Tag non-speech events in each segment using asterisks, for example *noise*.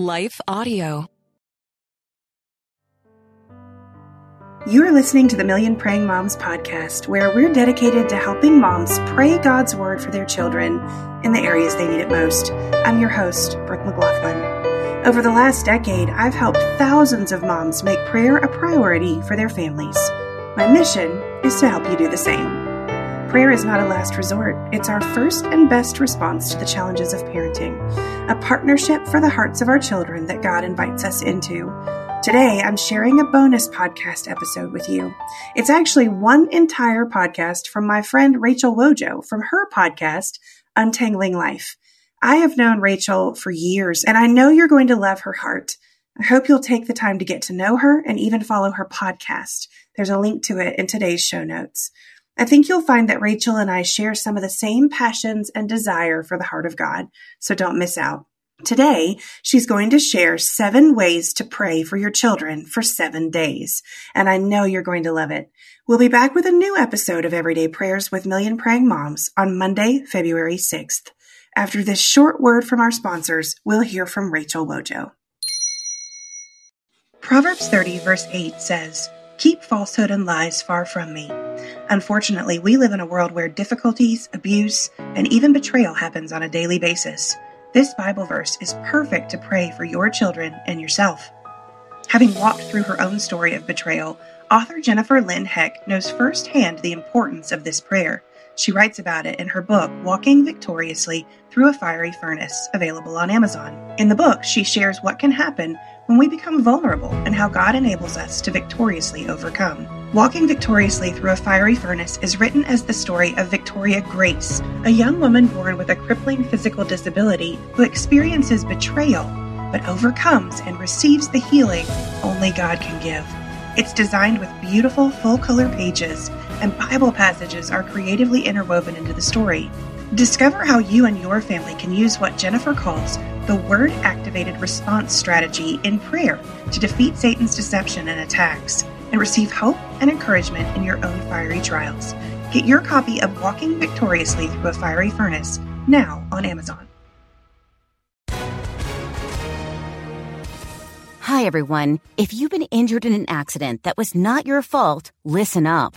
Life Audio. You are listening to the Million Praying Moms podcast, where we're dedicated to helping moms pray God's word for their children in the areas they need it most. I'm your host, Brooke McGlothlin. Over the last decade, I've helped thousands of moms make prayer a priority for their families. My mission is to help you do the same. Prayer is not a last resort, it's our first and best response to the challenges of parenting, a partnership for the hearts of our children that God invites us into. Today, I'm sharing a bonus podcast episode with you. It's actually one entire podcast from my friend Rachel Wojo from her podcast, Untangling Life. I have known Rachel for years, and I know you're going to love her heart. I hope you'll take the time to get to know her and even follow her podcast. There's a link to it in today's show notes. I think you'll find that Rachel and I share some of the same passions and desire for the heart of God, so don't miss out. Today, she's going to share seven ways to pray for your children for seven days, and I know you're going to love it. We'll be back with a new episode of Everyday Prayers with Million Praying Moms on Monday, February 6th. After this short word from our sponsors, we'll hear from Rachel Wojo. Proverbs 30, verse 8 says, Keep falsehood and lies far from me. Unfortunately, we live in a world where difficulties, abuse, and even betrayal happens on a daily basis. This Bible verse is perfect to pray for your children and yourself. Having walked through her own story of betrayal, author Jennifer Lynn Heck knows firsthand the importance of this prayer. She writes about it in her book, Walking Victoriously Through a Fiery Furnace, available on Amazon. In the book, she shares what can happen when we become vulnerable and how God enables us to victoriously overcome. Walking Victoriously Through a Fiery Furnace is written as the story of Victoria Grace, a young woman born with a crippling physical disability who experiences betrayal but overcomes and receives the healing only God can give. It's designed with beautiful full color pages and Bible passages are creatively interwoven into the story. Discover how you and your family can use what Jennifer calls the word activated response strategy in prayer to defeat Satan's deception and attacks and receive hope and encouragement in your own fiery trials. Get your copy of Walking Victoriously Through a Fiery Furnace now on Amazon. Hi, everyone. If you've been injured in an accident that was not your fault, listen up.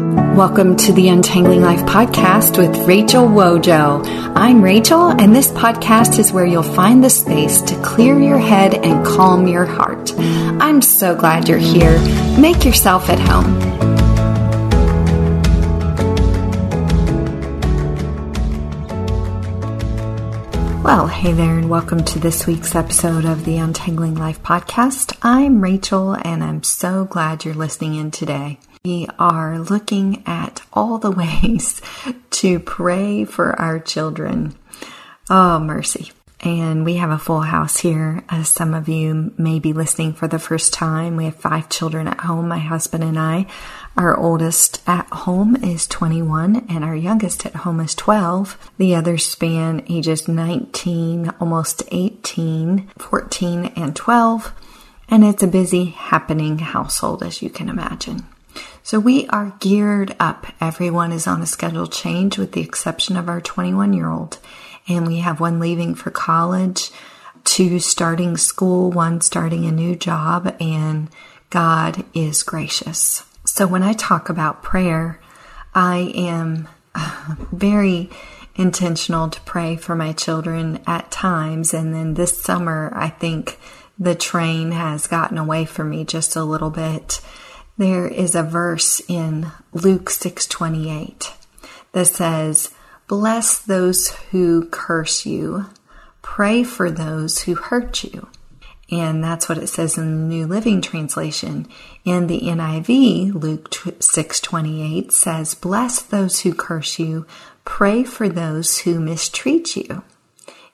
Welcome to the Untangling Life podcast with Rachel Wojo. I'm Rachel, and this podcast is where you'll find the space to clear your head and calm your heart. I'm so glad you're here. Make yourself at home. Well, hey there, and welcome to this week's episode of the Untangling Life podcast. I'm Rachel, and I'm so glad you're listening in today. We are looking at all the *laughs* ways to pray for our children. Oh, mercy. And we have a full house here. As some of you may be listening for the first time, we have five children at home, my husband and I. Our oldest at home is 21 and our youngest at home is 12. The others span ages 19, almost 18, 14, and 12. And it's a busy, happening household, as you can imagine. So we are geared up. Everyone is on a scheduled change with the exception of our 21 year old. And we have one leaving for college, two starting school, one starting a new job, and God is gracious. So when I talk about prayer, I am uh, very intentional to pray for my children at times. And then this summer, I think the train has gotten away from me just a little bit there is a verse in Luke 6:28 that says, "Bless those who curse you, pray for those who hurt you." And that's what it says in the New Living Translation. In the NIV, Luke 6:28 says, "Bless those who curse you, pray for those who mistreat you."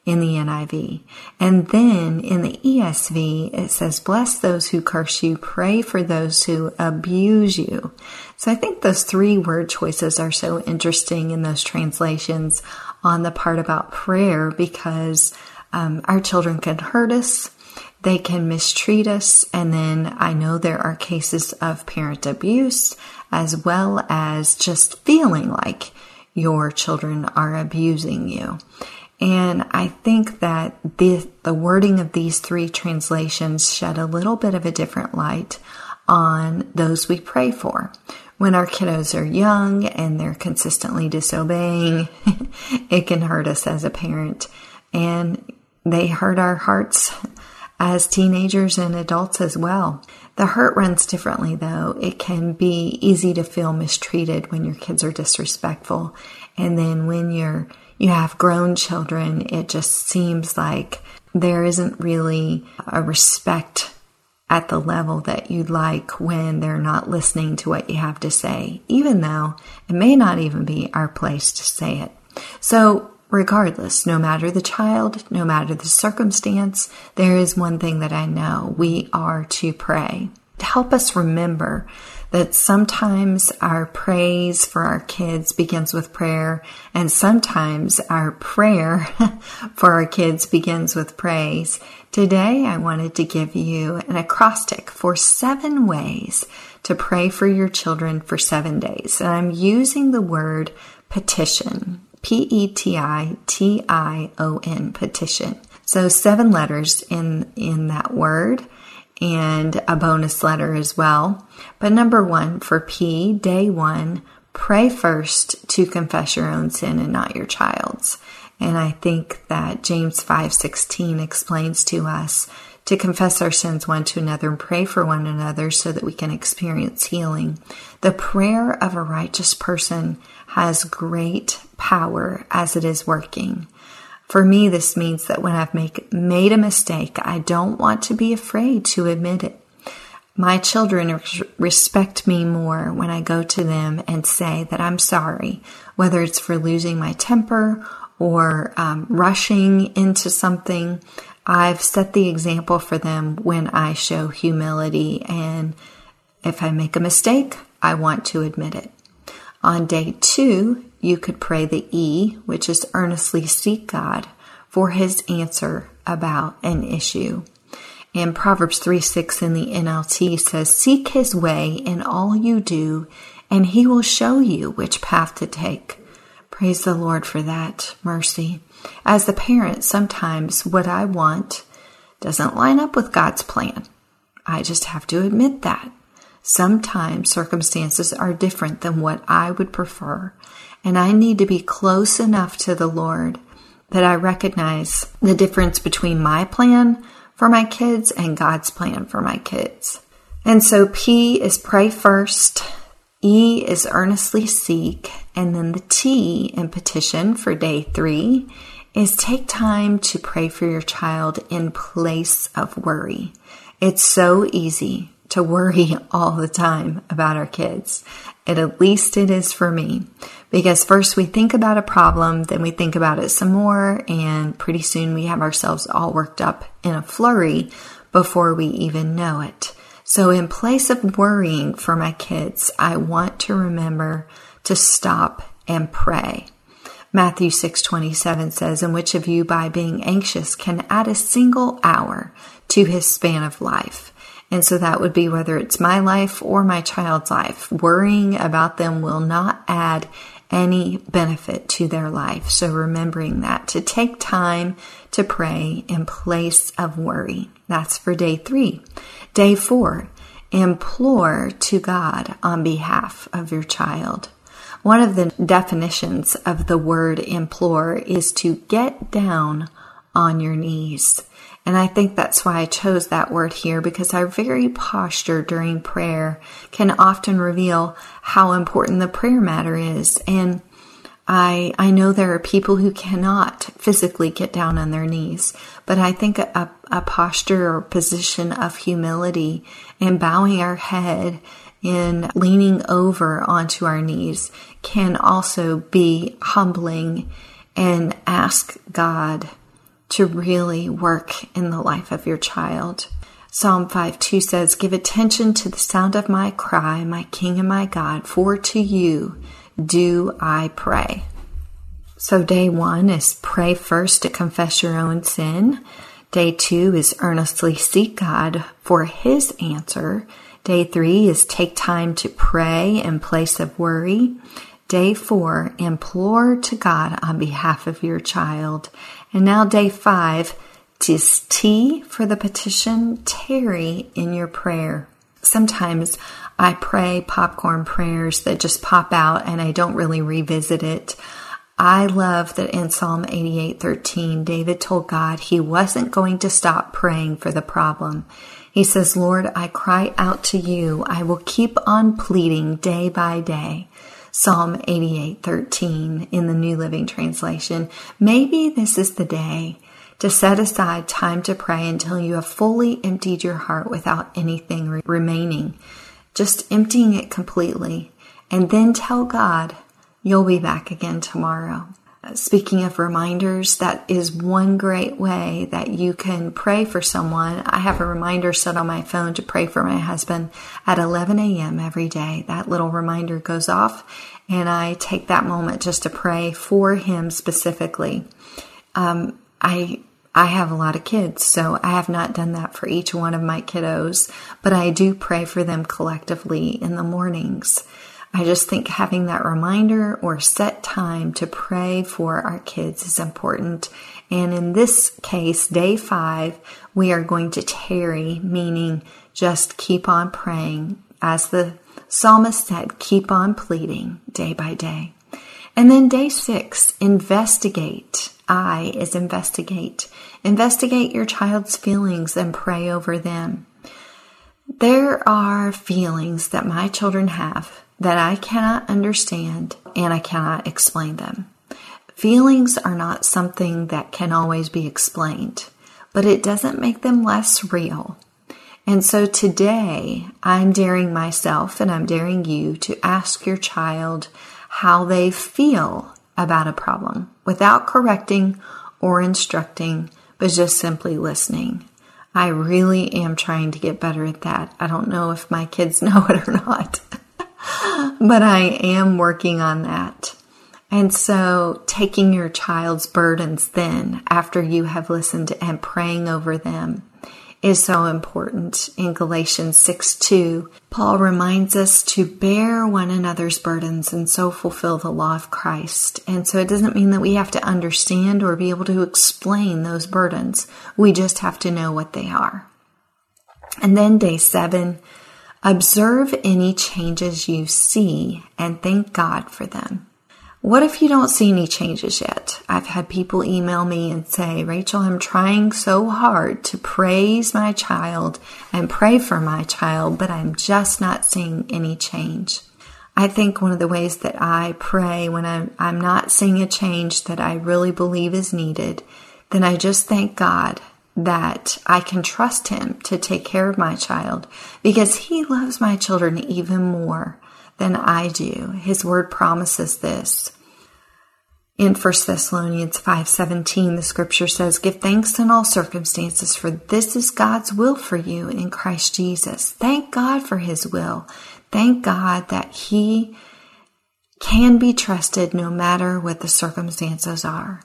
In the NIV. And then in the ESV, it says, Bless those who curse you, pray for those who abuse you. So I think those three word choices are so interesting in those translations on the part about prayer because um, our children can hurt us they can mistreat us. And then I know there are cases of parent abuse as well as just feeling like your children are abusing you. And I think that the, the wording of these three translations shed a little bit of a different light on those we pray for. When our kiddos are young and they're consistently disobeying, *laughs* it can hurt us as a parent and they hurt our hearts as teenagers and adults as well. The hurt runs differently though. It can be easy to feel mistreated when your kids are disrespectful. And then when you're, you have grown children, it just seems like there isn't really a respect at the level that you'd like when they're not listening to what you have to say, even though it may not even be our place to say it. So regardless, no matter the child, no matter the circumstance, there is one thing that I know we are to pray. Help us remember that sometimes our praise for our kids begins with prayer, and sometimes our prayer *laughs* for our kids begins with praise. Today, I wanted to give you an acrostic for seven ways to pray for your children for seven days. And I'm using the word petition. P E T I T I O N, petition. So seven letters in, in that word and a bonus letter as well. But number one for P, day one, pray first to confess your own sin and not your child's. And I think that James 5:16 explains to us to confess our sins one to another and pray for one another so that we can experience healing. The prayer of a righteous person has great power as it is working. For me, this means that when I've make, made a mistake, I don't want to be afraid to admit it. My children respect me more when I go to them and say that I'm sorry, whether it's for losing my temper or um, rushing into something. I've set the example for them when I show humility, and if I make a mistake, I want to admit it. On day two, you could pray the E, which is earnestly seek God for his answer about an issue. And Proverbs 3 6 in the NLT says, Seek his way in all you do, and he will show you which path to take. Praise the Lord for that mercy. As the parent, sometimes what I want doesn't line up with God's plan. I just have to admit that. Sometimes circumstances are different than what I would prefer, and I need to be close enough to the Lord that I recognize the difference between my plan for my kids and God's plan for my kids. And so P is pray first, E is earnestly seek, and then the T in petition for day three is take time to pray for your child in place of worry. It's so easy to worry all the time about our kids. At least it is for me. Because first we think about a problem, then we think about it some more, and pretty soon we have ourselves all worked up in a flurry before we even know it. So in place of worrying for my kids, I want to remember to stop and pray. Matthew 6:27 says, "And which of you by being anxious can add a single hour to his span of life?" And so that would be whether it's my life or my child's life. Worrying about them will not add any benefit to their life. So remembering that to take time to pray in place of worry. That's for day three. Day four, implore to God on behalf of your child. One of the definitions of the word implore is to get down on your knees. And I think that's why I chose that word here because our very posture during prayer can often reveal how important the prayer matter is. And I, I know there are people who cannot physically get down on their knees, but I think a, a posture or position of humility and bowing our head and leaning over onto our knees can also be humbling and ask God to really work in the life of your child. Psalm 5 2 says, Give attention to the sound of my cry, my King and my God, for to you do I pray. So, day one is pray first to confess your own sin. Day two is earnestly seek God for his answer. Day three is take time to pray in place of worry. Day four, implore to God on behalf of your child. And now day five, is T for the petition, tarry in your prayer. Sometimes I pray popcorn prayers that just pop out and I don't really revisit it. I love that in Psalm 88:13 David told God he wasn't going to stop praying for the problem. He says, "Lord, I cry out to you. I will keep on pleading day by day." Psalm 88:13 in the New Living Translation. Maybe this is the day to set aside time to pray until you have fully emptied your heart without anything re- remaining. Just emptying it completely and then tell God you'll be back again tomorrow. Speaking of reminders, that is one great way that you can pray for someone. I have a reminder set on my phone to pray for my husband at 11 a.m. every day. That little reminder goes off, and I take that moment just to pray for him specifically. Um, I I have a lot of kids, so I have not done that for each one of my kiddos, but I do pray for them collectively in the mornings. I just think having that reminder or set time to pray for our kids is important. And in this case, day five, we are going to tarry, meaning just keep on praying. As the psalmist said, keep on pleading day by day. And then day six, investigate. I is investigate. Investigate your child's feelings and pray over them. There are feelings that my children have that I cannot understand and I cannot explain them. Feelings are not something that can always be explained, but it doesn't make them less real. And so today I'm daring myself and I'm daring you to ask your child how they feel about a problem without correcting or instructing, but just simply listening. I really am trying to get better at that. I don't know if my kids *laughs* know it or not. But I am working on that. And so, taking your child's burdens then, after you have listened and praying over them, is so important. In Galatians 6 2, Paul reminds us to bear one another's burdens and so fulfill the law of Christ. And so, it doesn't mean that we have to understand or be able to explain those burdens. We just have to know what they are. And then, day seven, Observe any changes you see and thank God for them. What if you don't see any changes yet? I've had people email me and say, Rachel, I'm trying so hard to praise my child and pray for my child, but I'm just not seeing any change. I think one of the ways that I pray when I'm, I'm not seeing a change that I really believe is needed, then I just thank God that I can trust him to take care of my child because he loves my children even more than I do. His word promises this. In 1 Thessalonians 5:17 the scripture says give thanks in all circumstances for this is God's will for you in Christ Jesus. Thank God for his will. Thank God that he can be trusted no matter what the circumstances are.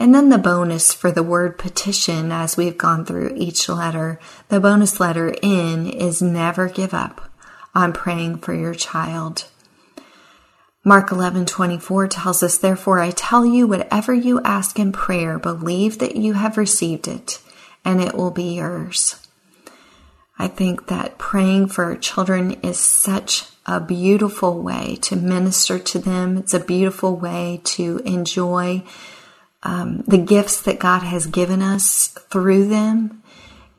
And then the bonus for the word petition as we've gone through each letter. The bonus letter in is never give up on praying for your child. Mark 11:24 tells us therefore I tell you whatever you ask in prayer believe that you have received it and it will be yours. I think that praying for children is such a beautiful way to minister to them. It's a beautiful way to enjoy um, the gifts that God has given us through them.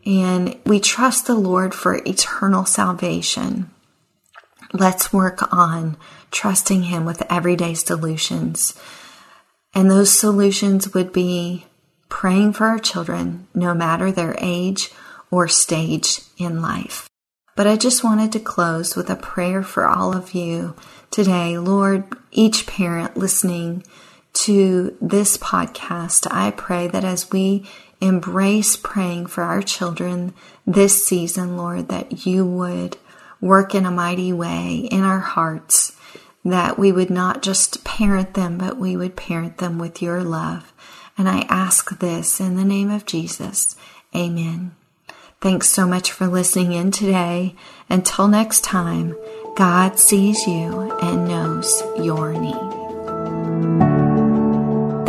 And we trust the Lord for eternal salvation. Let's work on trusting Him with everyday solutions. And those solutions would be praying for our children, no matter their age or stage in life. But I just wanted to close with a prayer for all of you today. Lord, each parent listening to this podcast, I pray that as we embrace praying for our children this season, Lord, that you would work in a mighty way in our hearts, that we would not just parent them, but we would parent them with your love. And I ask this in the name of Jesus. Amen. Thanks so much for listening in today. Until next time, God sees you and knows your need.